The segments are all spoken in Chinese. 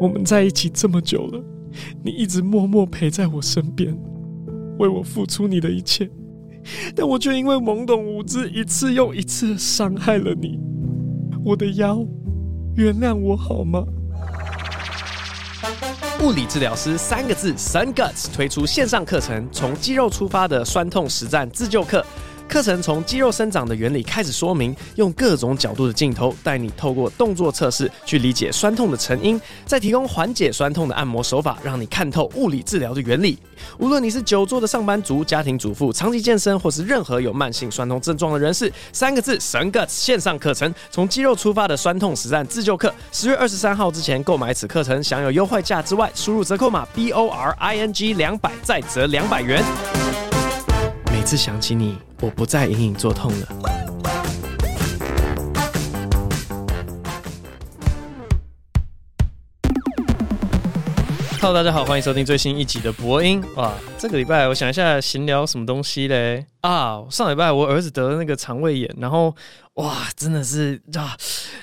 我们在一起这么久了，你一直默默陪在我身边，为我付出你的一切，但我却因为懵懂无知，一次又一次伤害了你。我的腰，原谅我好吗？物理治疗师三个字，Sun Guts 推出线上课程，从肌肉出发的酸痛实战自救课。课程从肌肉生长的原理开始说明，用各种角度的镜头带你透过动作测试去理解酸痛的成因，再提供缓解酸痛的按摩手法，让你看透物理治疗的原理。无论你是久坐的上班族、家庭主妇、长期健身，或是任何有慢性酸痛症状的人士，三个字神个线上课程，从肌肉出发的酸痛实战自救课。十月二十三号之前购买此课程，享有优惠价之外，输入折扣码 B O R I N G 两百，再折两百元。每次想起你，我不再隐隐作痛了。Hello，大家好，欢迎收听最新一集的博音。哇，这个礼拜我想一下闲聊什么东西嘞？啊，上礼拜我儿子得了那个肠胃炎，然后哇，真的是啊，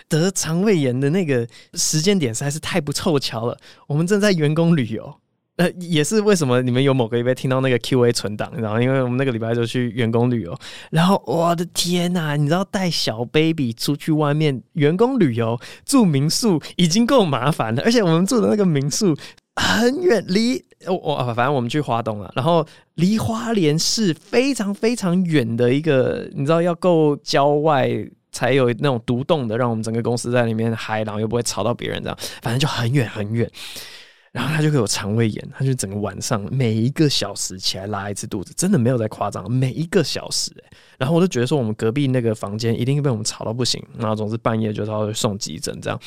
得肠胃炎的那个时间点实在是太不凑巧了。我们正在员工旅游。呃，也是为什么你们有某个礼拜听到那个 Q&A 存档，然后？因为我们那个礼拜就去员工旅游，然后我的天呐，你知道带小 baby 出去外面员工旅游住民宿已经够麻烦了，而且我们住的那个民宿很远，离我我反正我们去花东了，然后离花莲市非常非常远的一个，你知道要够郊外才有那种独栋的，让我们整个公司在里面嗨，然后又不会吵到别人，这样反正就很远很远。然后他就会有肠胃炎，他就整个晚上每一个小时起来拉一次肚子，真的没有在夸张，每一个小时。然后我就觉得说，我们隔壁那个房间一定被我们吵到不行，然后总是半夜就要送急诊这样。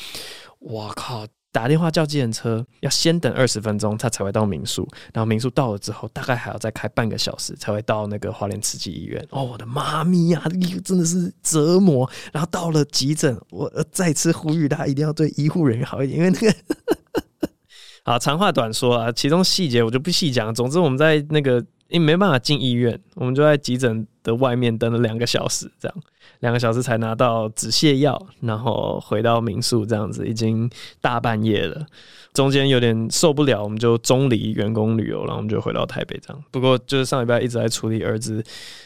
我靠，打电话叫计程车要先等二十分钟，他才会到民宿。然后民宿到了之后，大概还要再开半个小时才会到那个花莲慈济医院。哦，我的妈咪呀，这个真的是折磨。然后到了急诊，我再次呼吁大家一定要对医护人员好一点，因为那个。啊，长话短说啊，其中细节我就不细讲。总之，我们在那个因为没办法进医院，我们就在急诊的外面等了两个小时，这样两个小时才拿到止泻药，然后回到民宿，这样子已经大半夜了。中间有点受不了，我们就中离员工旅游，然后我们就回到台北这样。不过就是上礼拜一直在处理儿子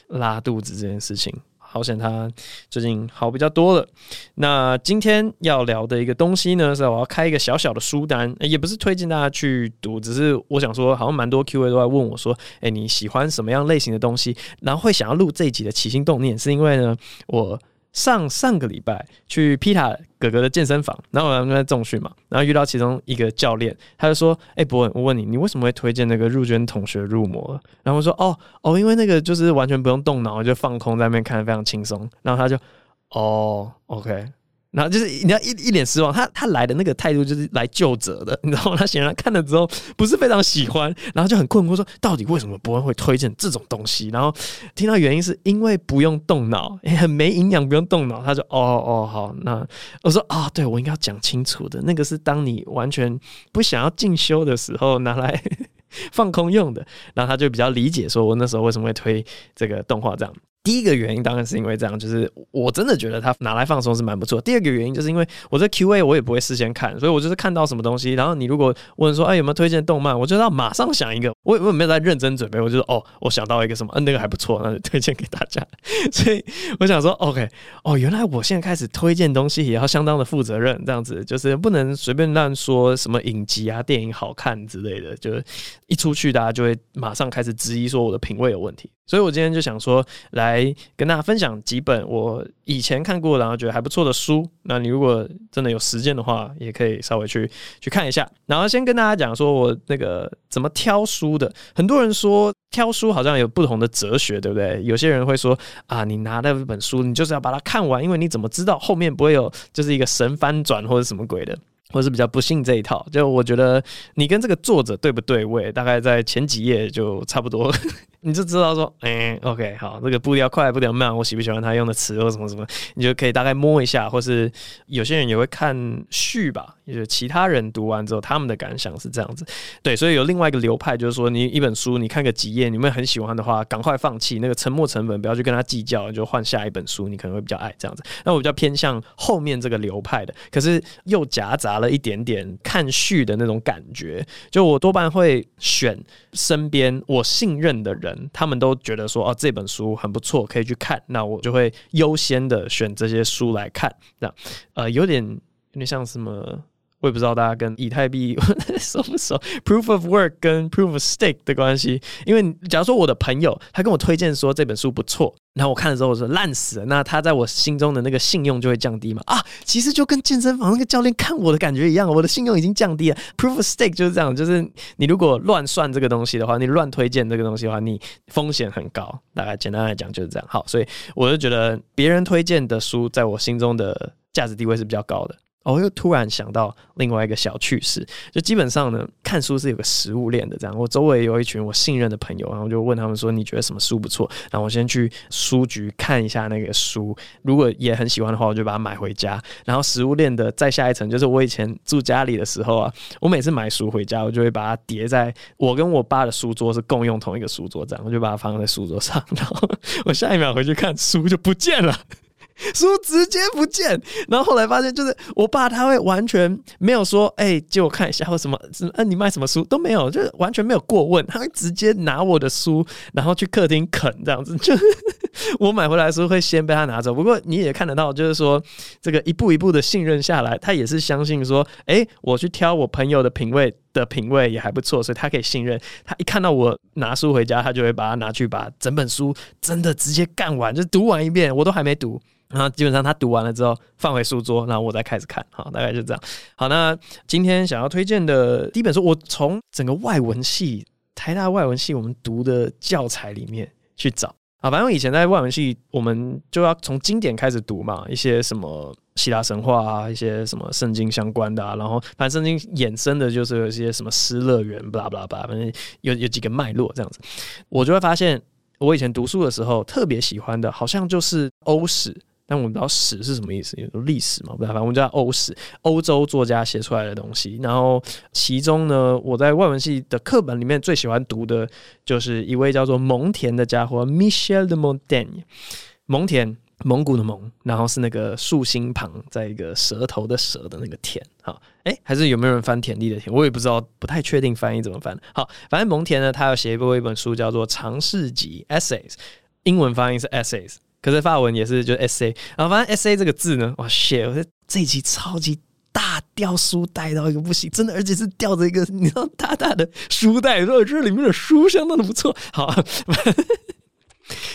拉肚子这件事情。好险，他最近好比较多了。那今天要聊的一个东西呢，是我要开一个小小的书单，也不是推荐大家去读，只是我想说，好像蛮多 Q&A 都在问我说，哎，你喜欢什么样类型的东西？然后会想要录这一集的起心动念，是因为呢，我。上上个礼拜去皮塔哥哥的健身房，然后我们在重训嘛，然后遇到其中一个教练，他就说：“哎、欸，博文，我问你，你为什么会推荐那个入圈同学入魔？”然后我说：“哦哦，因为那个就是完全不用动脑，就放空在那边看，非常轻松。”然后他就：“哦，OK。”然后就是你要一一脸失望，他他来的那个态度就是来究责的，你知道吗？他显然看了之后不是非常喜欢，然后就很困惑说，到底为什么博恩会推荐这种东西？然后听到原因是因为不用动脑，也很没营养，不用动脑，他就哦哦好，那我说、哦，对我应该要讲清楚的，那个是当你完全不想要进修的时候拿来 放空用的，然后他就比较理解，说我那时候为什么会推这个动画这样。第一个原因当然是因为这样，就是我真的觉得他拿来放松是蛮不错。第二个原因就是因为我在 Q&A 我也不会事先看，所以我就是看到什么东西，然后你如果问说，哎，有没有推荐动漫，我就要马上想一个。我我也没有在认真准备，我就说，哦，我想到一个什么，嗯，那个还不错，那就推荐给大家。所以我想说，OK，哦，原来我现在开始推荐东西也要相当的负责任，这样子就是不能随便乱说什么影集啊、电影好看之类的，就是一出去大家就会马上开始质疑说我的品味有问题。所以我今天就想说，来跟大家分享几本我以前看过，然后觉得还不错的书。那你如果真的有时间的话，也可以稍微去去看一下。然后先跟大家讲说我那个怎么挑书的。很多人说挑书好像有不同的哲学，对不对？有些人会说啊，你拿到一本书，你就是要把它看完，因为你怎么知道后面不会有就是一个神翻转或者什么鬼的。或是比较不信这一套，就我觉得你跟这个作者对不对位，大概在前几页就差不多，你就知道说，哎、，OK，好，这个步调快，步调慢，我喜不喜欢他用的词或什么什么，你就可以大概摸一下，或是有些人也会看序吧，就是其他人读完之后他们的感想是这样子。对，所以有另外一个流派，就是说你一本书你看个几页，你们很喜欢的话，赶快放弃那个沉没成本，不要去跟他计较，就换下一本书，你可能会比较爱这样子。那我比较偏向后面这个流派的，可是又夹杂一点点看序的那种感觉。就我多半会选身边我信任的人，他们都觉得说哦，这本书很不错，可以去看，那我就会优先的选这些书来看。这样，呃，有点有点像什么。我也不知道大家跟以太币熟不熟，Proof of Work 跟 Proof of Stake 的关系。因为假如说我的朋友他跟我推荐说这本书不错，然后我看了之后我说烂死了，那他在我心中的那个信用就会降低嘛？啊，其实就跟健身房那个教练看我的感觉一样，我的信用已经降低了。Proof of Stake 就是这样，就是你如果乱算这个东西的话，你乱推荐这个东西的话，你风险很高。大概简单来讲就是这样。好，所以我就觉得别人推荐的书在我心中的价值地位是比较高的。我又突然想到另外一个小趣事，就基本上呢，看书是有个食物链的。这样，我周围有一群我信任的朋友，然后就问他们说：“你觉得什么书不错？”然后我先去书局看一下那个书，如果也很喜欢的话，我就把它买回家。然后食物链的再下一层，就是我以前住家里的时候啊，我每次买书回家，我就会把它叠在我跟我爸的书桌是共用同一个书桌，这样我就把它放在书桌上，然后我下一秒回去看书就不见了。书直接不见，然后后来发现，就是我爸他会完全没有说，哎、借我看一下或什么，嗯、啊，你卖什么书都没有，就是完全没有过问，他会直接拿我的书，然后去客厅啃这样子，就 我买回来的书会先被他拿走。不过你也看得到，就是说这个一步一步的信任下来，他也是相信说，哎、我去挑我朋友的品味的品味也还不错，所以他可以信任。他一看到我拿书回家，他就会把它拿去把整本书真的直接干完，就读完一遍，我都还没读。然后基本上他读完了之后放回书桌，然后我再开始看，好，大概就这样。好，那今天想要推荐的第一本书，我从整个外文系台大外文系我们读的教材里面去找啊。反正以前在外文系，我们就要从经典开始读嘛，一些什么希腊神话啊，一些什么圣经相关的啊，然后反正圣经衍生的就是有一些什么失乐园，巴拉巴拉巴拉，反正有有几个脉络这样子，我就会发现，我以前读书的时候特别喜欢的，好像就是欧史。但我们不知道史是什么意思，有历史嘛？不知道，反正我们叫欧史，欧洲作家写出来的东西。然后其中呢，我在外文系的课本里面最喜欢读的就是一位叫做蒙田的家伙，Michel de Montaigne。蒙田，蒙古的蒙，然后是那个竖心旁，在一个舌头的舌的那个田。好，哎，还是有没有人翻田地的田？我也不知道，不太确定翻译怎么翻。好，反正蒙田呢，他有写一部一本书叫做《尝试集》（Essays），英文翻译是 Essays。可是法文也是，就 Essay 然后反正 Essay 这个字呢，哇，shit，我觉得这一集超级大，吊书袋到一个不行，真的，而且是吊着一个你知道大大的书袋，说这里面的书相当的不错。好，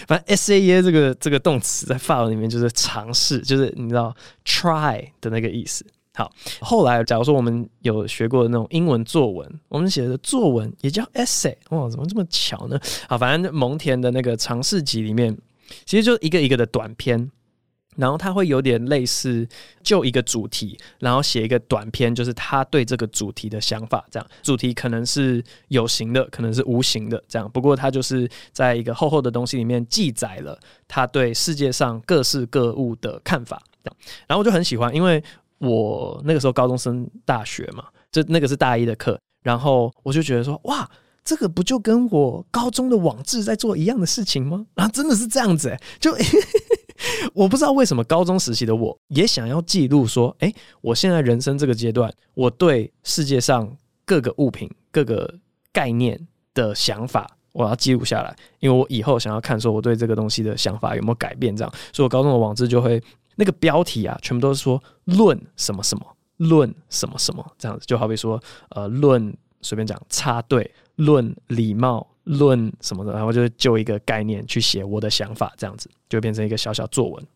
反正 S A E 这个这个动词在法文里面就是尝试，就是你知道 try 的那个意思。好，后来假如说我们有学过那种英文作文，我们写的作文也叫 essay，哇，怎么这么巧呢？好，反正蒙田的那个尝试集里面。其实就一个一个的短篇，然后他会有点类似，就一个主题，然后写一个短篇，就是他对这个主题的想法。这样，主题可能是有形的，可能是无形的，这样。不过他就是在一个厚厚的东西里面记载了他对世界上各式各物的看法。这样，然后我就很喜欢，因为我那个时候高中升大学嘛，就那个是大一的课，然后我就觉得说，哇。这个不就跟我高中的网志在做一样的事情吗？啊，真的是这样子诶，就 我不知道为什么高中时期的我也想要记录说，诶，我现在人生这个阶段，我对世界上各个物品、各个概念的想法，我要记录下来，因为我以后想要看说我对这个东西的想法有没有改变，这样，所以我高中的网志就会那个标题啊，全部都是说论什么什么，论什么什么这样子，就好比说呃论。随便讲插队，论礼貌，论什么的，然后就就一个概念去写我的想法，这样子就变成一个小小作文。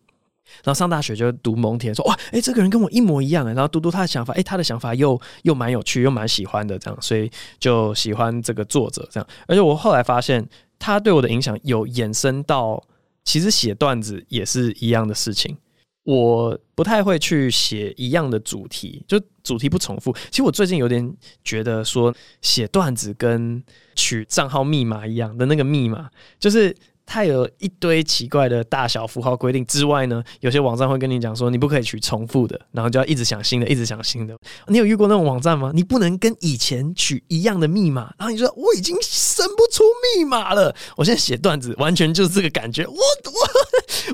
然后上大学就读蒙田，说哇，哎，这个人跟我一模一样，然后读读他的想法，哎，他的想法又又蛮有趣，又蛮喜欢的，这样，所以就喜欢这个作者这样。而且我后来发现，他对我的影响有延伸到，其实写段子也是一样的事情。我不太会去写一样的主题，就主题不重复。其实我最近有点觉得说，写段子跟取账号密码一样的那个密码，就是它有一堆奇怪的大小符号规定之外呢，有些网站会跟你讲说，你不可以取重复的，然后就要一直想新的，一直想新的。你有遇过那种网站吗？你不能跟以前取一样的密码，然后你说我已经生不出密码了。我现在写段子完全就是这个感觉，我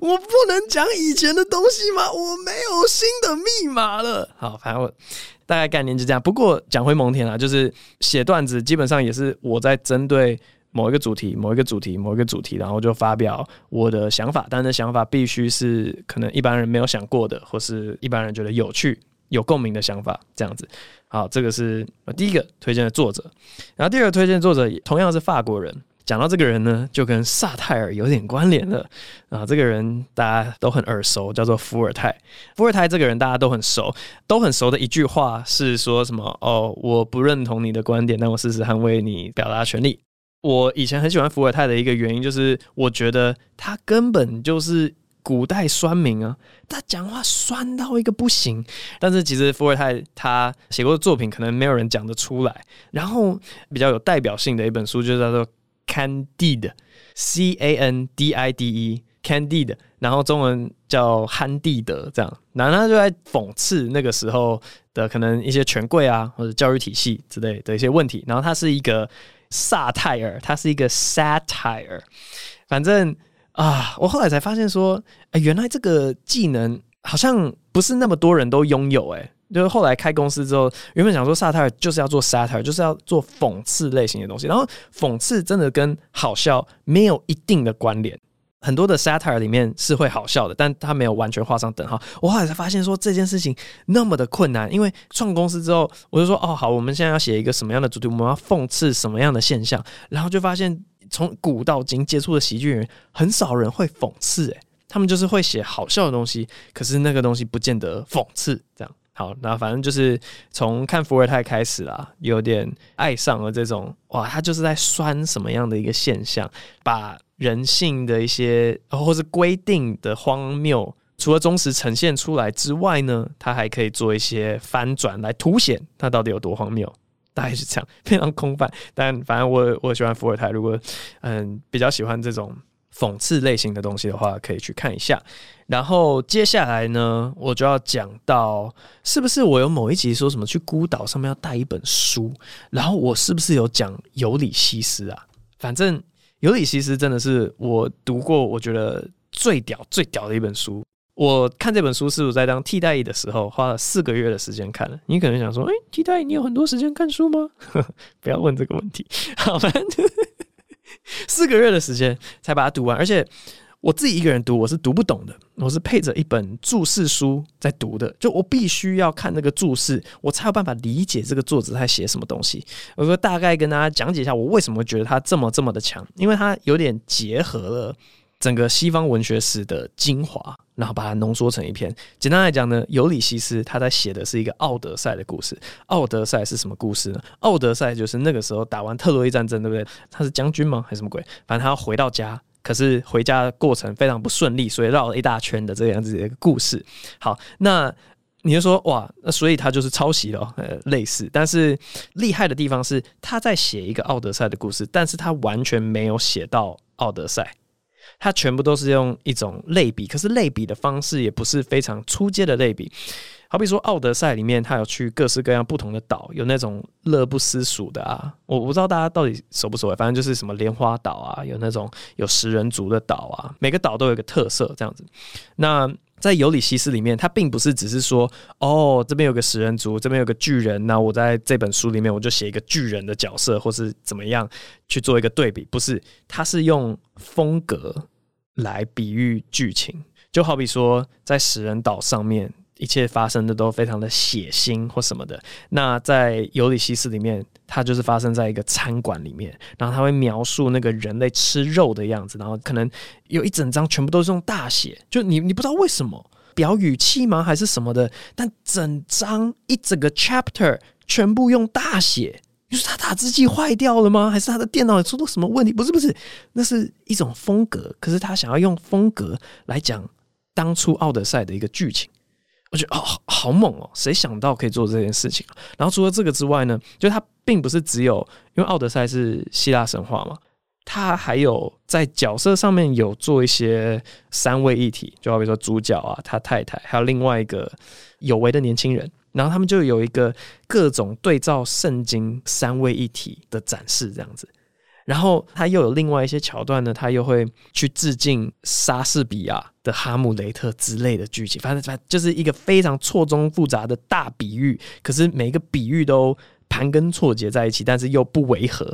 我我不能讲以前的东西吗？我没有新的密码了。好，反正我大概概念就这样。不过讲回蒙恬啊，就是写段子基本上也是我在针对。某一个主题，某一个主题，某一个主题，然后就发表我的想法，但是想法必须是可能一般人没有想过的，或是一般人觉得有趣、有共鸣的想法，这样子。好，这个是第一个推荐的作者，然后第二个推荐作者同样是法国人。讲到这个人呢，就跟萨泰尔有点关联了啊。这个人大家都很耳熟，叫做伏尔泰。伏尔泰这个人大家都很熟，都很熟的一句话是说什么？哦，我不认同你的观点，但我誓死捍卫你表达权利。我以前很喜欢伏尔泰的一个原因，就是我觉得他根本就是古代酸民啊，他讲话酸到一个不行。但是其实伏尔泰他写过的作品，可能没有人讲得出来。然后比较有代表性的一本书，就叫做《Candide》，C A N D I D E，Candide，然后中文叫憨地德，这样。然后他就在讽刺那个时候的可能一些权贵啊，或者教育体系之类的一些问题。然后他是一个。萨泰尔，它是一个 satire。反正啊，我后来才发现说，哎，原来这个技能好像不是那么多人都拥有。哎，就是后来开公司之后，原本想说萨泰尔就是要做 satire，就是要做讽刺类型的东西。然后讽刺真的跟好笑没有一定的关联。很多的 satire 里面是会好笑的，但他没有完全画上等号。我后来才发现说这件事情那么的困难，因为创公司之后，我就说哦好，我们现在要写一个什么样的主题，我们要讽刺什么样的现象，然后就发现从古到今接触的喜剧人很少人会讽刺，诶，他们就是会写好笑的东西，可是那个东西不见得讽刺。这样好，那反正就是从看伏尔泰开始啦，有点爱上了这种哇，他就是在酸什么样的一个现象，把。人性的一些或是规定的荒谬，除了忠实呈现出来之外呢，他还可以做一些翻转来凸显它到底有多荒谬。大概是这样，非常空泛。但反正我我喜欢伏尔泰，如果嗯比较喜欢这种讽刺类型的东西的话，可以去看一下。然后接下来呢，我就要讲到是不是我有某一集说什么去孤岛上面要带一本书，然后我是不是有讲尤里西斯啊？反正。尤里西斯真的是我读过，我觉得最屌、最屌的一本书。我看这本书是我在当替代役的时候花了四个月的时间看的。你可能想说，哎、替代役你有很多时间看书吗？不要问这个问题。好，反正 四个月的时间才把它读完，而且。我自己一个人读，我是读不懂的。我是配着一本注释书在读的，就我必须要看那个注释，我才有办法理解这个作者在写什么东西。我说大概跟大家讲解一下，我为什么觉得他这么这么的强，因为他有点结合了整个西方文学史的精华，然后把它浓缩成一篇。简单来讲呢，尤里西斯他在写的是一个奥德赛的故事。奥德赛是什么故事呢？奥德赛就是那个时候打完特洛伊战争，对不对？他是将军吗？还是什么鬼？反正他要回到家。可是回家的过程非常不顺利，所以绕了一大圈的这个样子的一个故事。好，那你就说哇，那所以他就是抄袭了，呃，类似。但是厉害的地方是他在写一个奥德赛的故事，但是他完全没有写到奥德赛，他全部都是用一种类比，可是类比的方式也不是非常初阶的类比。好比说，《奥德赛》里面他有去各式各样不同的岛，有那种乐不思蜀的啊，我不知道大家到底熟不熟，反正就是什么莲花岛啊，有那种有食人族的岛啊，每个岛都有一个特色这样子。那在《尤里西斯》里面，它并不是只是说，哦，这边有个食人族，这边有个巨人，那我在这本书里面我就写一个巨人的角色，或是怎么样去做一个对比，不是，它是用风格来比喻剧情，就好比说在食人岛上面。一切发生的都非常的血腥或什么的。那在尤里西斯里面，它就是发生在一个餐馆里面，然后他会描述那个人类吃肉的样子，然后可能有一整章全部都是用大写，就你你不知道为什么表语气吗还是什么的，但整章一整个 chapter 全部用大写，就是他打字机坏掉了吗？还是他的电脑出了什么问题？不是不是，那是一种风格，可是他想要用风格来讲当初奥德赛的一个剧情。我觉得哦，好猛哦！谁想到可以做这件事情？然后除了这个之外呢，就它并不是只有，因为奥德赛是希腊神话嘛，他还有在角色上面有做一些三位一体，就好比说主角啊，他太太，还有另外一个有为的年轻人，然后他们就有一个各种对照圣经三位一体的展示这样子。然后他又有另外一些桥段呢，他又会去致敬莎士比亚的《哈姆雷特》之类的剧情，反正反正就是一个非常错综复杂的大比喻，可是每一个比喻都盘根错节在一起，但是又不违和。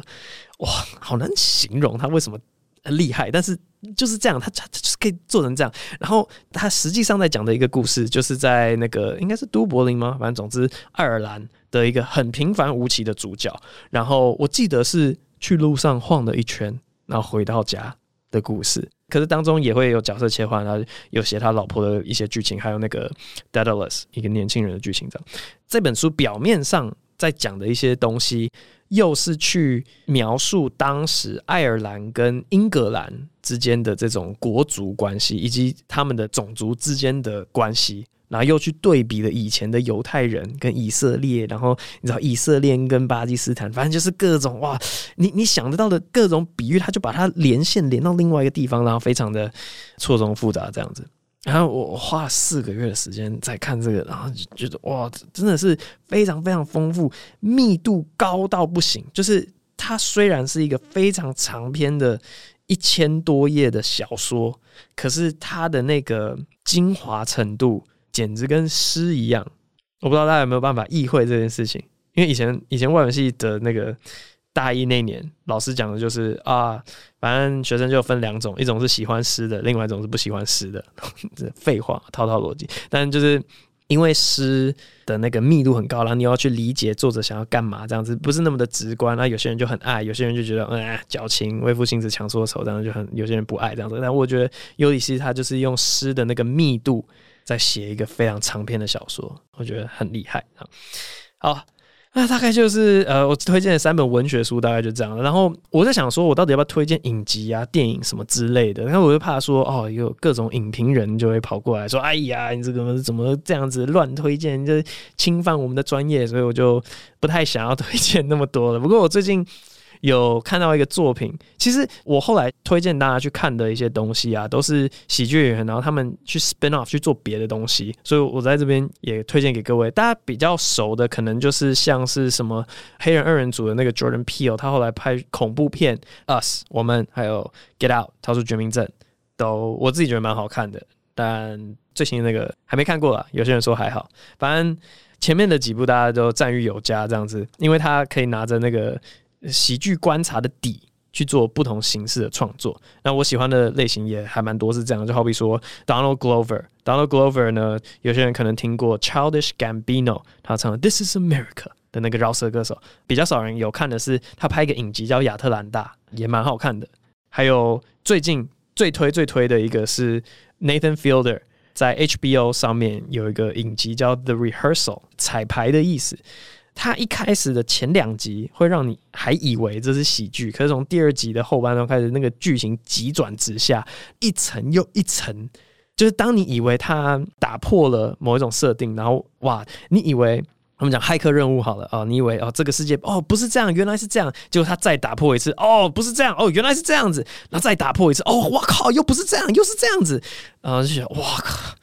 哇，好难形容他为什么厉害，但是就是这样，他他就是可以做成这样。然后他实际上在讲的一个故事，就是在那个应该是都柏林吗？反正总之爱尔兰的一个很平凡无奇的主角。然后我记得是去路上晃了一圈，然后回到家的故事。可是当中也会有角色切换，然后有写他老婆的一些剧情，还有那个 Daedalus 一个年轻人的剧情这样。这本书表面上在讲的一些东西。又是去描述当时爱尔兰跟英格兰之间的这种国族关系，以及他们的种族之间的关系，然后又去对比了以前的犹太人跟以色列，然后你知道以色列跟巴基斯坦，反正就是各种哇，你你想得到的各种比喻，他就把它连线连到另外一个地方，然后非常的错综复杂这样子。然后我花了四个月的时间在看这个，然后就觉得哇，真的是非常非常丰富，密度高到不行。就是它虽然是一个非常长篇的一千多页的小说，可是它的那个精华程度简直跟诗一样。我不知道大家有没有办法意会这件事情，因为以前以前外文系的那个。大一那年，老师讲的就是啊，反正学生就分两种，一种是喜欢诗的，另外一种是不喜欢诗的。这废话，套套逻辑。但就是因为诗的那个密度很高，然后你要去理解作者想要干嘛，这样子不是那么的直观。那有些人就很爱，有些人就觉得嗯，矫情，为赋新词强说愁，这样就很有些人不爱这样子。但我觉得尤里西他就是用诗的那个密度在写一个非常长篇的小说，我觉得很厉害啊。好。那大概就是呃，我推荐的三本文学书，大概就这样。然后我在想说，我到底要不要推荐影集啊、电影什么之类的？然后我就怕说，哦，有各种影评人就会跑过来说，哎呀，你这个怎么这样子乱推荐，就侵犯我们的专业，所以我就不太想要推荐那么多了。不过我最近。有看到一个作品，其实我后来推荐大家去看的一些东西啊，都是喜剧演员，然后他们去 spin off 去做别的东西，所以我在这边也推荐给各位。大家比较熟的，可能就是像是什么黑人二人组的那个 Jordan Peele，他后来拍恐怖片 Us，我们还有 Get Out，逃出绝命镇，都我自己觉得蛮好看的。但最新的那个还没看过啦，有些人说还好，反正前面的几部大家都赞誉有加，这样子，因为他可以拿着那个。喜剧观察的底去做不同形式的创作，那我喜欢的类型也还蛮多，是这样，就好比说 Donald Glover，Donald Glover 呢，有些人可能听过 Childish Gambino，他唱的 This Is America 的那个饶舌歌手，比较少人有看的是他拍一个影集叫亚特兰大，也蛮好看的。还有最近最推最推的一个是 Nathan Fielder，在 HBO 上面有一个影集叫 The Rehearsal，彩排的意思。他一开始的前两集会让你还以为这是喜剧，可是从第二集的后半段开始，那个剧情急转直下，一层又一层。就是当你以为他打破了某一种设定，然后哇，你以为我们讲骇客任务好了啊，你以为哦这个世界哦不是这样，原来是这样，结果他再打破一次，哦不是这样，哦原来是这样子，然后再打破一次，哦哇靠，又不是这样，又是这样子，然后就觉得哇靠。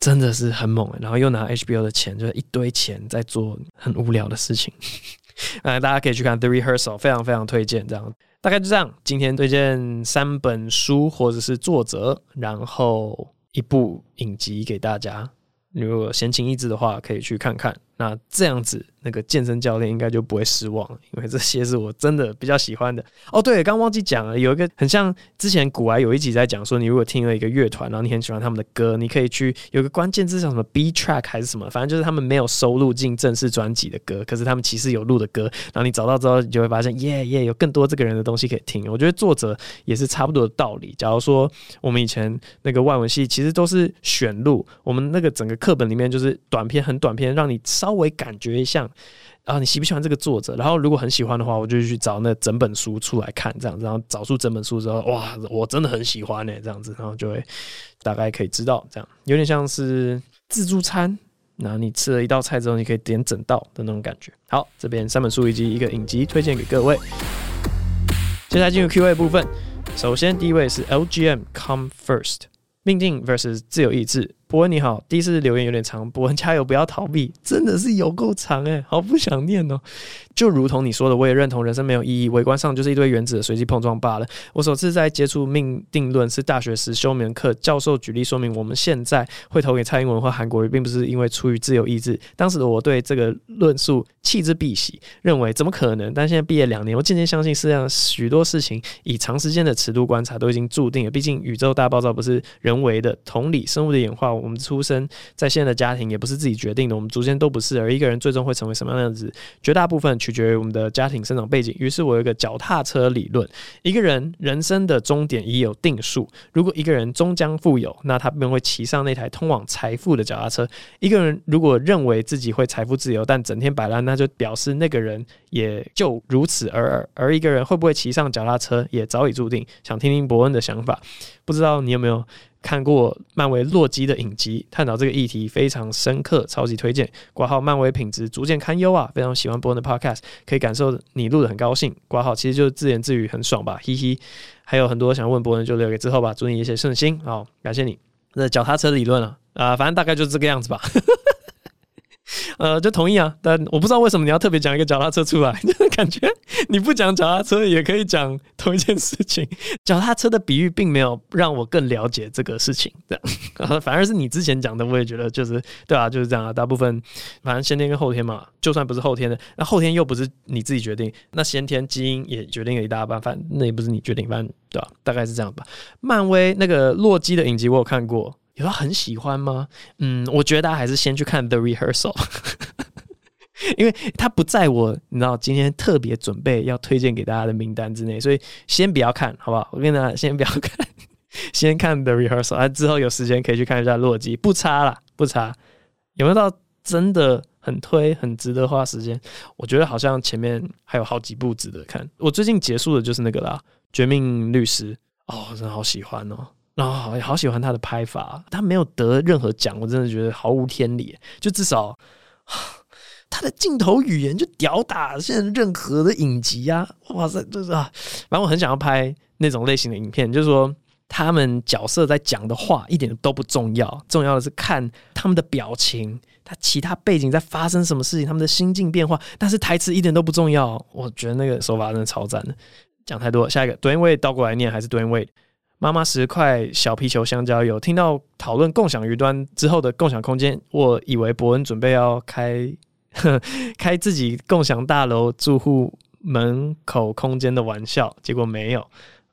真的是很猛，然后又拿 HBO 的钱，就是一堆钱在做很无聊的事情。大家可以去看 The Rehearsal，非常非常推荐。这样大概就这样，今天推荐三本书或者是作者，然后一部影集给大家。如果闲情逸致的话，可以去看看。那这样子。那个健身教练应该就不会失望了，因为这些是我真的比较喜欢的。哦，对，刚忘记讲了，有一个很像之前古埃有一集在讲说，你如果听了一个乐团，然后你很喜欢他们的歌，你可以去有个关键字叫什么 B track 还是什么，反正就是他们没有收录进正式专辑的歌，可是他们其实有录的歌，然后你找到之后，你就会发现，耶耶，有更多这个人的东西可以听。我觉得作者也是差不多的道理。假如说我们以前那个外文系其实都是选录，我们那个整个课本里面就是短篇，很短篇，让你稍稍微感觉一下。啊，你喜不喜欢这个作者？然后如果很喜欢的话，我就去找那整本书出来看，这样子，然后找出整本书之后，哇，我真的很喜欢呢，这样子，然后就会大概可以知道，这样有点像是自助餐，然后你吃了一道菜之后，你可以点整道的那种感觉。好，这边三本书以及一个影集推荐给各位。接下来进入 Q&A 部分，首先第一位是 LGM Come First，命定 versus 自由意志。博文你好，第一次留言有点长，博文加油，不要逃避，真的是有够长哎，好不想念哦。就如同你说的，我也认同人生没有意义，微观上就是一堆原子的随机碰撞罢了。我首次在接触命定论是大学时修眠课，教授举例说明我们现在会投给蔡英文或韩国瑜，并不是因为出于自由意志。当时的我对这个论述弃之敝屣，认为怎么可能？但现在毕业两年，我渐渐相信世界上许多事情以长时间的尺度观察都已经注定了。毕竟宇宙大爆炸不是人为的，同理生物的演化。我们出生在现在的家庭也不是自己决定的，我们祖先都不是，而一个人最终会成为什么样的样子，绝大部分取决于我们的家庭生长背景。于是我有一个脚踏车理论：一个人人生的终点已有定数。如果一个人终将富有，那他便会骑上那台通往财富的脚踏车。一个人如果认为自己会财富自由，但整天摆烂，那就表示那个人也就如此而已。而一个人会不会骑上脚踏车，也早已注定。想听听伯恩的想法，不知道你有没有？看过漫威洛基的影集，探讨这个议题非常深刻，超级推荐。挂号漫威品质逐渐堪忧啊，非常喜欢伯恩的 Podcast，可以感受你录的很高兴。挂号其实就是自言自语，很爽吧，嘿嘿。还有很多想问伯恩，就留给之后吧。祝你一切顺心，好，感谢你。那脚踏车理论啊，啊、呃，反正大概就是这个样子吧。呃，就同意啊，但我不知道为什么你要特别讲一个脚踏车出来，感觉你不讲脚踏车也可以讲同一件事情。脚踏车的比喻并没有让我更了解这个事情，这样，反而是你之前讲的，我也觉得就是对啊，就是这样啊。大部分反正先天跟后天嘛，就算不是后天的，那后天又不是你自己决定，那先天基因也决定了一大半，反正那也不是你决定，反正对吧？大概是这样吧。漫威那个洛基的影集我有看过。有要很喜欢吗？嗯，我觉得大家还是先去看《The Rehearsal 》，因为它不在我你知道今天特别准备要推荐给大家的名单之内，所以先不要看好不好？我跟大家先不要看，先看《The Rehearsal》，啊，之后有时间可以去看一下《洛基》，不差啦，不差。有没有到真的很推，很值得花时间？我觉得好像前面还有好几部值得看。我最近结束的就是那个啦，《绝命律师》哦，真的好喜欢哦。然后好好喜欢他的拍法，他没有得任何奖，我真的觉得毫无天理。就至少 他的镜头语言就吊打现在任何的影集啊！哇塞，就是啊，反正我很想要拍那种类型的影片，就是说他们角色在讲的话一点都不重要，重要的是看他们的表情，他其他背景在发生什么事情，他们的心境变化，但是台词一点都不重要。我觉得那个手法真的超赞的。讲太多，下一个 Dwayne Wade 倒过来念还是 Dwayne Wade？妈妈十块小皮球香蕉油。听到讨论共享云端之后的共享空间，我以为伯恩准备要开呵 开自己共享大楼住户门口空间的玩笑，结果没有。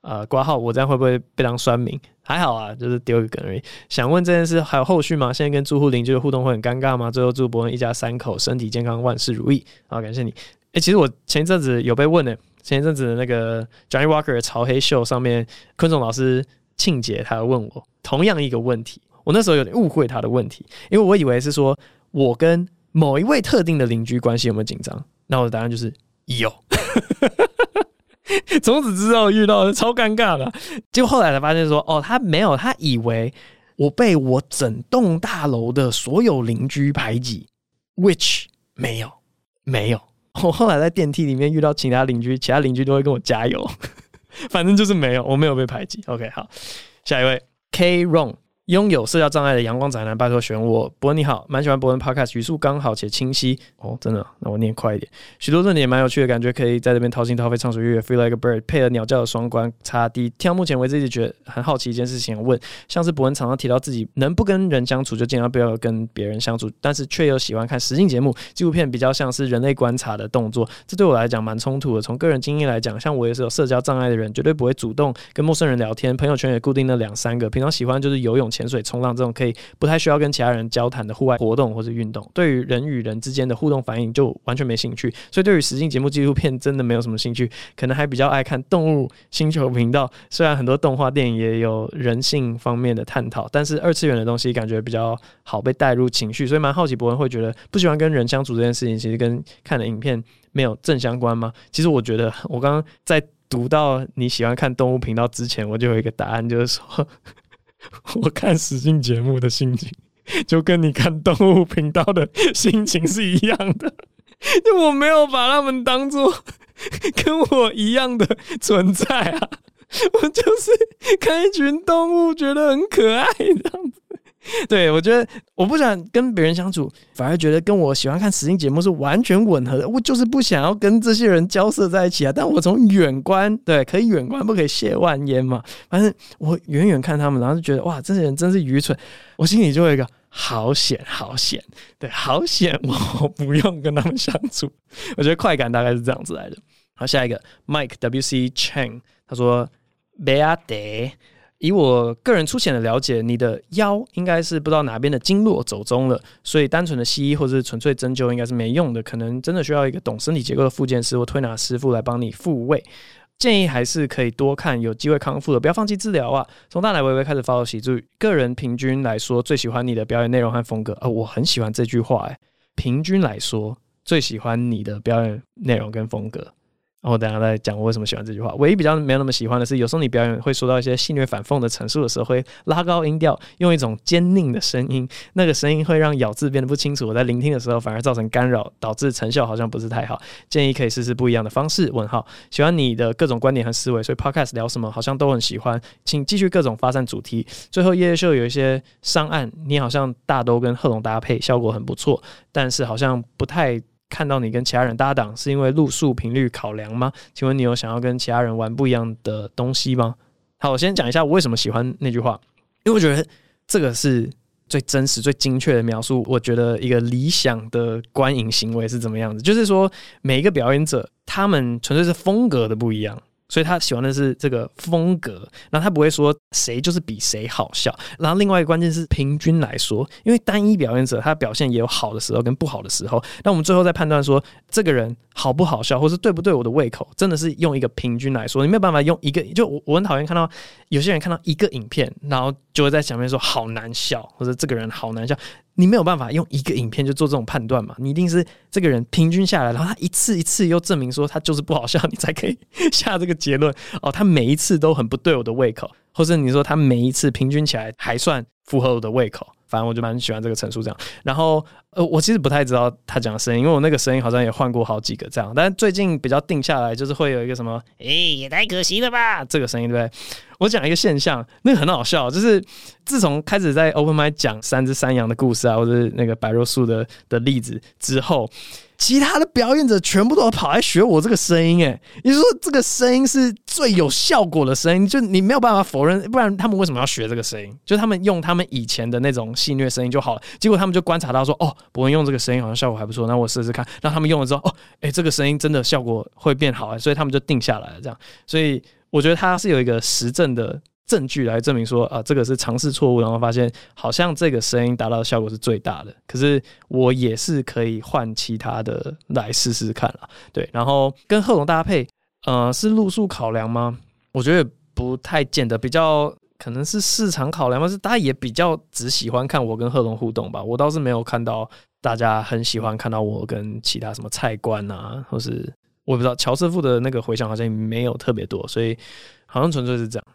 呃，挂号，我这样会不会被当酸民？还好啊，就是丢一个梗而已。想问这件事还有后续吗？现在跟住户邻居的互动会很尴尬吗？最后祝伯恩一家三口身体健康，万事如意。好，感谢你。哎、其实我前一阵子有被问呢。前一阵子的那个 Johnny Walker 的潮黑秀上面，昆总老师庆姐她问我同样一个问题，我那时候有点误会他的问题，因为我以为是说我跟某一位特定的邻居关系有没有紧张，那我的答案就是有。从此之后遇到超尴尬的，结果后来才发现说哦，他没有，他以为我被我整栋大楼的所有邻居排挤，which 没有，没有。我后来在电梯里面遇到其他邻居，其他邻居都会跟我加油，反正就是没有，我没有被排挤。OK，好，下一位 K Ron。拥有社交障碍的阳光宅男，拜托选我。伯恩你好，蛮喜欢伯恩 Podcast，语速刚好且清晰。哦，真的，那我念快一点。许多论点也蛮有趣的，感觉可以在这边掏心掏肺畅所欲言，Feel like a bird，配合鸟叫的双关，差低。听到目前为止，一直觉得很好奇一件事情，问，像是伯恩常常提到自己能不跟人相处就尽量不要跟别人相处，但是却又喜欢看实境节目、纪录片，比较像是人类观察的动作，这对我来讲蛮冲突的。从个人经验来讲，像我也是有社交障碍的人，绝对不会主动跟陌生人聊天，朋友圈也固定了两三个，平常喜欢就是游泳、潜水、冲浪这种。可以不太需要跟其他人交谈的户外活动或者运动，对于人与人之间的互动反应就完全没兴趣，所以对于实境节目纪录片真的没有什么兴趣，可能还比较爱看动物星球频道。虽然很多动画电影也有人性方面的探讨，但是二次元的东西感觉比较好被带入情绪，所以蛮好奇博文会觉得不喜欢跟人相处这件事情，其实跟看的影片没有正相关吗？其实我觉得我刚刚在读到你喜欢看动物频道之前，我就有一个答案，就是说。我看实境节目的心情，就跟你看动物频道的心情是一样的，就我没有把他们当做跟我一样的存在啊！我就是看一群动物觉得很可爱这样子。对，我觉得我不想跟别人相处，反而觉得跟我喜欢看实境节目是完全吻合的。我就是不想要跟这些人交涉在一起啊！但我从远观，对，可以远观，不可以亵玩焉嘛。反正我远远看他们，然后就觉得哇，这些人真是愚蠢。我心里就有一个好险，好险，对，好险，我不用跟他们相处。我觉得快感大概是这样子来的。好，下一个 Mike W C Chang，他说贝亚德。以我个人粗浅的了解，你的腰应该是不知道哪边的经络走中了，所以单纯的西医或者是纯粹针灸应该是没用的，可能真的需要一个懂身体结构的复健师或推拿师傅来帮你复位。建议还是可以多看，有机会康复的，不要放弃治疗啊！从大奶微微开始 follow 喜剧，个人平均来说最喜欢你的表演内容和风格、呃，我很喜欢这句话哎、平均来说最喜欢你的表演内容跟风格。然后等下再讲我为什么喜欢这句话。唯一比较没有那么喜欢的是，有时候你表演会说到一些戏谑反讽的陈述的时候，会拉高音调，用一种坚定的声音，那个声音会让咬字变得不清楚。我在聆听的时候反而造成干扰，导致成效好像不是太好。建议可以试试不一样的方式。问号，喜欢你的各种观点和思维，所以 Podcast 聊什么好像都很喜欢，请继续各种发散主题。最后夜夜秀有一些商案，你好像大都跟贺龙搭配，效果很不错，但是好像不太。看到你跟其他人搭档，是因为路数频率考量吗？请问你有想要跟其他人玩不一样的东西吗？好，我先讲一下我为什么喜欢那句话，因为我觉得这个是最真实、最精确的描述。我觉得一个理想的观影行为是怎么样子，就是说每一个表演者，他们纯粹是风格的不一样。所以他喜欢的是这个风格，然后他不会说谁就是比谁好笑。然后另外一个关键是平均来说，因为单一表演者他表现也有好的时候跟不好的时候。那我们最后再判断说这个人好不好笑，或是对不对我的胃口，真的是用一个平均来说，你没有办法用一个。就我我很讨厌看到有些人看到一个影片，然后就会在下面说好难笑，或者这个人好难笑。你没有办法用一个影片就做这种判断嘛？你一定是这个人平均下来，然后他一次一次又证明说他就是不好笑，你才可以下这个结论。哦，他每一次都很不对我的胃口，或者你说他每一次平均起来还算符合我的胃口。反正我就蛮喜欢这个陈述这样。然后呃，我其实不太知道他讲的声音，因为我那个声音好像也换过好几个这样。但最近比较定下来，就是会有一个什么，哎，也太可惜了吧，这个声音对不对？我讲一个现象，那个很好笑，就是自从开始在 Open Mic 讲三只山羊的故事啊，或者那个白若素的的例子之后，其他的表演者全部都跑来学我这个声音，哎，也就是说这个声音是最有效果的声音，就你没有办法否认，不然他们为什么要学这个声音？就他们用他们以前的那种戏谑声音就好了，结果他们就观察到说，哦，博恩用这个声音好像效果还不错，那我试试看。然后他们用了之后，哦，哎，这个声音真的效果会变好，所以他们就定下来了，这样，所以。我觉得他是有一个实证的证据来证明说啊，这个是尝试错误，然后发现好像这个声音达到的效果是最大的。可是我也是可以换其他的来试试看了，对。然后跟贺龙搭配，呃，是路数考量吗？我觉得不太见得，比较可能是市场考量，但是大家也比较只喜欢看我跟贺龙互动吧。我倒是没有看到大家很喜欢看到我跟其他什么菜官啊，或是。我不知道乔瑟夫的那个回响好像没有特别多，所以好像纯粹是这样。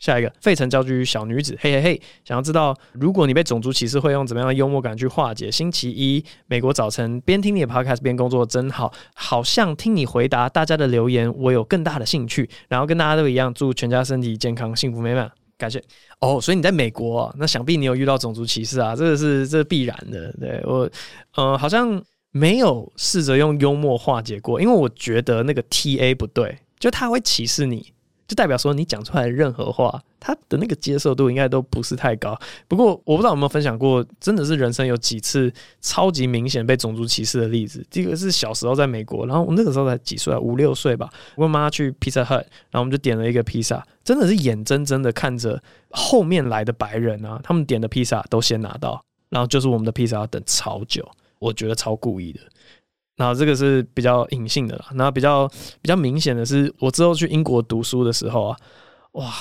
下一个费城郊区小女子，嘿嘿嘿，想要知道如果你被种族歧视，会用怎么样的幽默感去化解？星期一美国早晨边听你的 podcast 边工作真好，好像听你回答大家的留言，我有更大的兴趣。然后跟大家都一样，祝全家身体健康，幸福美满。感谢哦，所以你在美国，那想必你有遇到种族歧视啊，这个是这是必然的。对我，呃，好像。没有试着用幽默化解过，因为我觉得那个 TA 不对，就他会歧视你，就代表说你讲出来的任何话，他的那个接受度应该都不是太高。不过我不知道有没有分享过，真的是人生有几次超级明显被种族歧视的例子。第一个是小时候在美国，然后我那个时候才几岁啊，五六岁吧，我妈去 Pizza Hut，然后我们就点了一个披萨，真的是眼睁睁的看着后面来的白人啊，他们点的披萨都先拿到，然后就是我们的披萨要等超久。我觉得超故意的，然后这个是比较隐性的啦。然后比较比较明显的是，我之后去英国读书的时候啊，哇，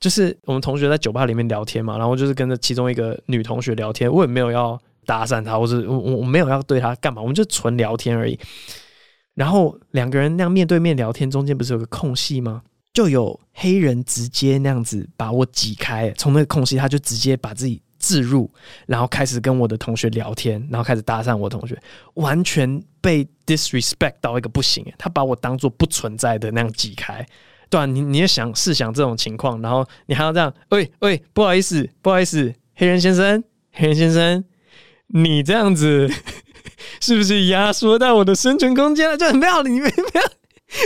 就是我们同学在酒吧里面聊天嘛，然后就是跟着其中一个女同学聊天，我也没有要搭讪她，或者我我没有要对她干嘛，我们就纯聊天而已。然后两个人那样面对面聊天，中间不是有个空隙吗？就有黑人直接那样子把我挤开，从那个空隙他就直接把自己。置入，然后开始跟我的同学聊天，然后开始搭讪我同学，完全被 disrespect 到一个不行。他把我当做不存在的那样挤开。对啊，你你也想试想这种情况，然后你还要这样，喂喂，不好意思，不好意思，黑人先生，黑人先生，你这样子 是不是压缩到我的生存空间了？就很没有你，没有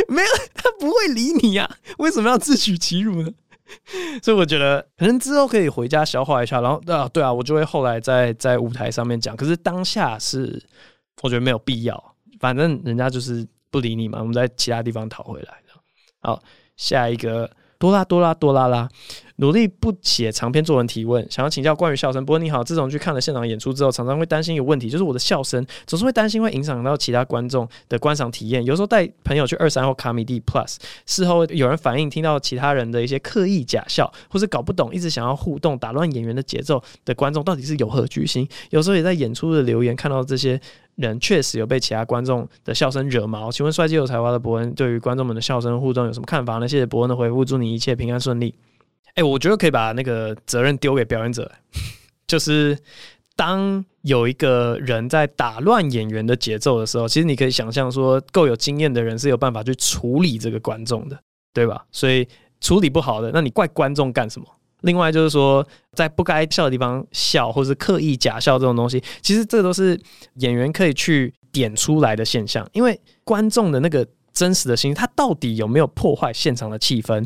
没有，他不会理你呀、啊，为什么要自取其辱呢？所以我觉得可能之后可以回家消化一下，然后啊，对啊，我就会后来在在舞台上面讲。可是当下是我觉得没有必要，反正人家就是不理你嘛，我们在其他地方讨回来。好。下一个多拉多拉多拉拉，努力不写长篇作文提问，想要请教关于笑声。不过你好，自从去看了现场演出之后，常常会担心有问题，就是我的笑声总是会担心会影响到其他观众的观赏体验。有时候带朋友去二三或卡米蒂 Plus，事后有人反映听到其他人的一些刻意假笑，或是搞不懂，一直想要互动打乱演员的节奏的观众到底是有何居心。有时候也在演出的留言看到这些。人确实有被其他观众的笑声惹毛。请问帅气有才华的博恩对于观众们的笑声互动有什么看法呢？谢谢博恩的回复，祝你一切平安顺利。哎、我觉得可以把那个责任丢给表演者，就是当有一个人在打乱演员的节奏的时候，其实你可以想象说，够有经验的人是有办法去处理这个观众的，对吧？所以处理不好的，那你怪观众干什么？另外就是说，在不该笑的地方笑，或是刻意假笑这种东西，其实这都是演员可以去点出来的现象。因为观众的那个真实的心，他到底有没有破坏现场的气氛？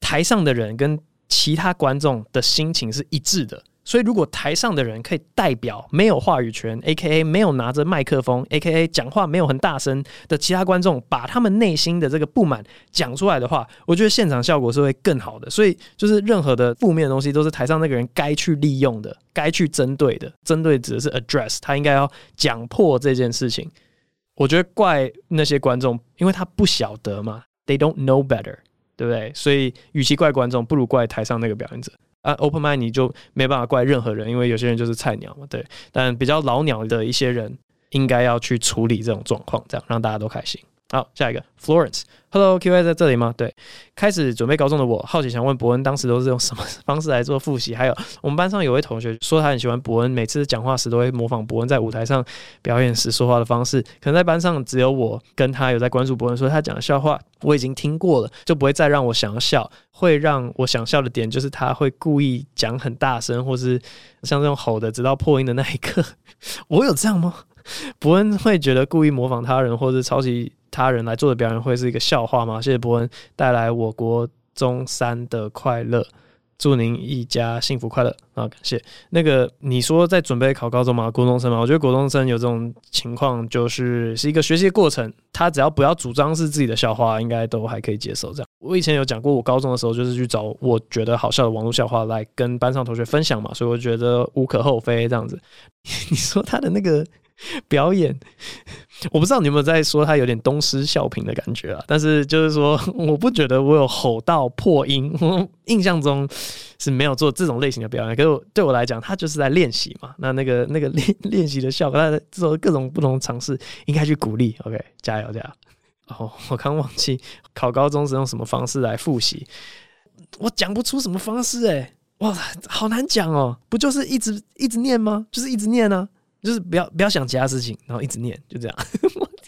台上的人跟其他观众的心情是一致的。所以，如果台上的人可以代表没有话语权，A.K.A. 没有拿着麦克风，A.K.A. 讲话没有很大声的其他观众，把他们内心的这个不满讲出来的话，我觉得现场效果是会更好的。所以，就是任何的负面的东西，都是台上那个人该去利用的，该去针对的。针对指的是 address，他应该要讲破这件事情。我觉得怪那些观众，因为他不晓得嘛，they don't know better，对不对？所以，与其怪观众，不如怪台上那个表演者。啊，open mind 你就没办法怪任何人，因为有些人就是菜鸟嘛，对。但比较老鸟的一些人，应该要去处理这种状况，这样让大家都开心。好，下一个 Florence，Hello，QY 在这里吗？对，开始准备高中的我，好奇想问伯恩，当时都是用什么方式来做复习？还有，我们班上有位同学说他很喜欢伯恩，每次讲话时都会模仿伯恩在舞台上表演时说话的方式。可能在班上只有我跟他有在关注伯恩，说他讲的笑话我已经听过了，就不会再让我想要笑。会让我想笑的点就是他会故意讲很大声，或是像这种吼的直到破音的那一刻。我有这样吗？伯恩会觉得故意模仿他人或者抄袭他人来做的表演会是一个笑话吗？谢谢博恩带来我国中三的快乐，祝您一家幸福快乐啊！感谢。那个你说在准备考高中吗？国中生吗？我觉得国中生有这种情况，就是是一个学习过程。他只要不要主张是自己的笑话，应该都还可以接受。这样，我以前有讲过，我高中的时候就是去找我觉得好笑的网络笑话来跟班上同学分享嘛，所以我觉得无可厚非。这样子，你说他的那个。表演，我不知道你有没有在说他有点东施效颦的感觉啊？但是就是说，我不觉得我有吼到破音，我印象中是没有做这种类型的表演。可是对我来讲，他就是在练习嘛。那那个那个练练习的效果，他做各种不同尝试，应该去鼓励。OK，加油加油！哦，我刚忘记考高中是用什么方式来复习，我讲不出什么方式哎、哇，好难讲哦。不就是一直一直念吗？就是一直念、啊。就是不要不要想其他事情，然后一直念，就这样，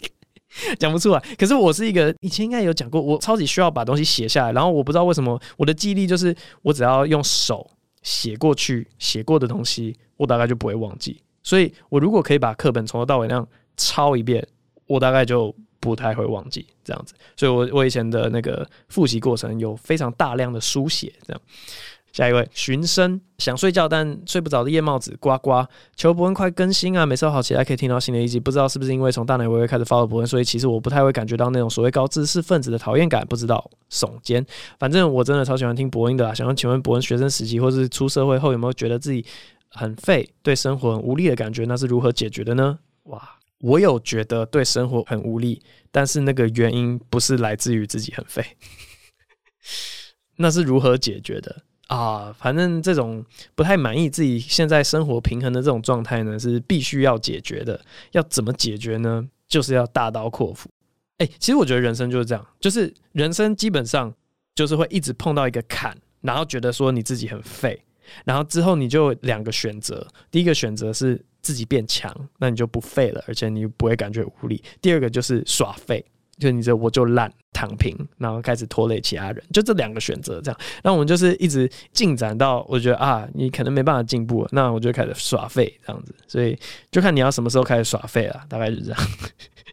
讲不出来。可是我是一个以前应该有讲过，我超级需要把东西写下来，然后我不知道为什么我的记忆力就是我只要用手写过去写过的东西，我大概就不会忘记。所以我如果可以把课本从头到尾那样抄一遍，我大概就不太会忘记这样子。所以我我以前的那个复习过程有非常大量的书写这样。下一位，寻声想睡觉但睡不着的夜帽子呱呱，求博恩快更新啊！每次都好期待可以听到新的一集，不知道是不是因为从大奶微微开始 follow 博恩，所以其实我不太会感觉到那种所谓高知识分子的讨厌感。不知道耸肩，反正我真的超喜欢听博恩的啦。想要请问博恩，学生时期或是出社会后有没有觉得自己很废，对生活很无力的感觉？那是如何解决的呢？哇，我有觉得对生活很无力，但是那个原因不是来自于自己很废，那是如何解决的？啊，反正这种不太满意自己现在生活平衡的这种状态呢，是必须要解决的。要怎么解决呢？就是要大刀阔斧。哎，其实我觉得人生就是这样，就是人生基本上就是会一直碰到一个坎，然后觉得说你自己很废，然后之后你就两个选择，第一个选择是自己变强，那你就不废了，而且你不会感觉无力。第二个就是耍废。就你这我就烂躺平，然后开始拖累其他人，就这两个选择这样。那我们就是一直进展到我觉得啊，你可能没办法进步，那我就开始耍废这样子。所以就看你要什么时候开始耍废了，大概就是这样。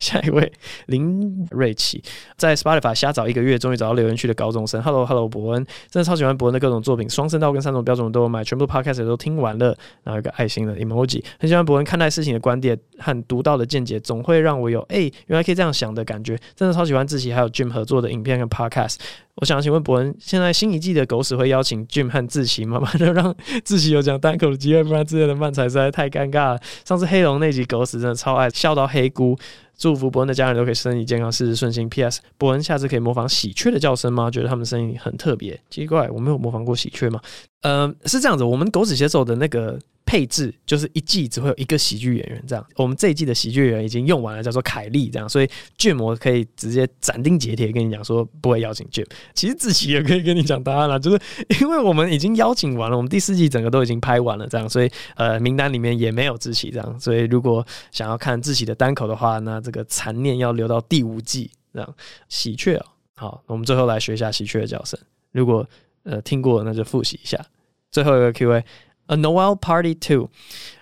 下一位林瑞奇在 Spotify 瞎找一个月，终于找到留言区的高中生。Hello Hello，博恩真的超喜欢博恩的各种作品，双声道跟三种标准都有买，全部 Podcast 都听完了。然后一个爱心的 emoji，很喜欢博恩看待事情的观点和独到的见解，总会让我有哎、原来可以这样想的感觉。真的超喜欢志祺还有 Jim 合作的影片跟 Podcast。我想请问博恩，现在新一季的狗屎会邀请 Jim 和志祺吗？慢慢的让志祺有讲单口的机会，不然之前的漫才实在太尴尬了。上次黑龙那集狗屎真的超爱笑到黑姑。祝福伯恩的家人都可以身体健康，事事顺心。P.S. 伯恩下次可以模仿喜鹊的叫声吗？觉得他们声音很特别。奇怪，我没有模仿过喜鹊吗？呃，是这样子，我们狗屎写手的那个配置就是一季只会有一个喜剧演员这样。我们这一季的喜剧演员已经用完了，叫做凯莉这样，所以 Jim 我可以直接斩钉截铁跟你讲说不会邀请卷。其实志祺也可以跟你讲答案了，就是因为我们已经邀请完了，我们第四季整个都已经拍完了这样，所以呃名单里面也没有志祺这样。所以如果想要看志祺的单口的话，那这个残念要留到第五季这样。喜鹊哦，好，我们最后来学一下喜鹊的叫声。如果呃听过那就复习一下。最后一个 Q&A A Noel Party 2.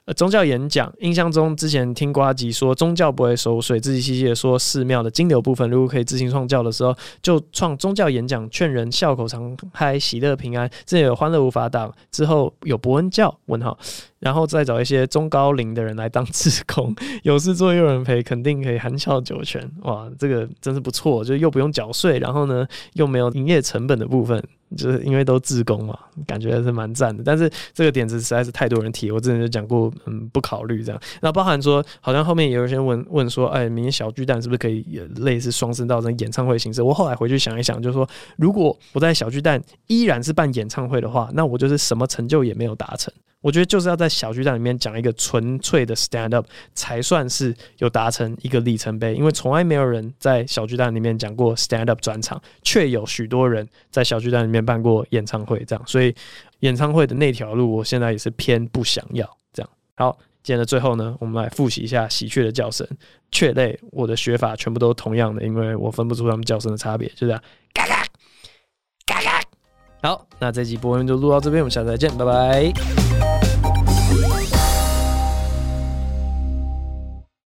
呃，宗教演讲。印象中之前听呱吉说宗教不会收税，自己细细的说寺庙的金流部分，如果可以自行创教的时候，就创宗教演讲，劝人笑口常开，喜乐平安。之前有欢乐无法挡，之后有伯恩教问号，然后再找一些中高龄的人来当志工，有事做又有人陪，肯定可以含笑九泉。哇，这个真是不错，就又不用缴税，然后呢又没有营业成本的部分。就是因为都自工嘛，感觉还是蛮赞的。但是这个点子实在是太多人提，我之前就讲过，嗯，不考虑这样。那包含说，好像后面也有些问问说，哎，明天小巨蛋是不是可以类似双声道这演唱会形式？我后来回去想一想，就是说，如果我在小巨蛋依然是办演唱会的话，那我就是什么成就也没有达成。我觉得就是要在小巨蛋里面讲一个纯粹的 stand up，才算是有达成一个里程碑。因为从来没有人在小巨蛋里面讲过 stand up 专场，却有许多人在小巨蛋里面办过演唱会，这样。所以演唱会的那条路，我现在也是偏不想要这样。好，今天的最后呢，我们来复习一下喜鹊的叫声。雀类，我的学法全部都同样的，因为我分不出它们叫声的差别，就这样。嘎嘎嘎嘎。好，那这集播音就录到这边，我们下次再见，拜拜。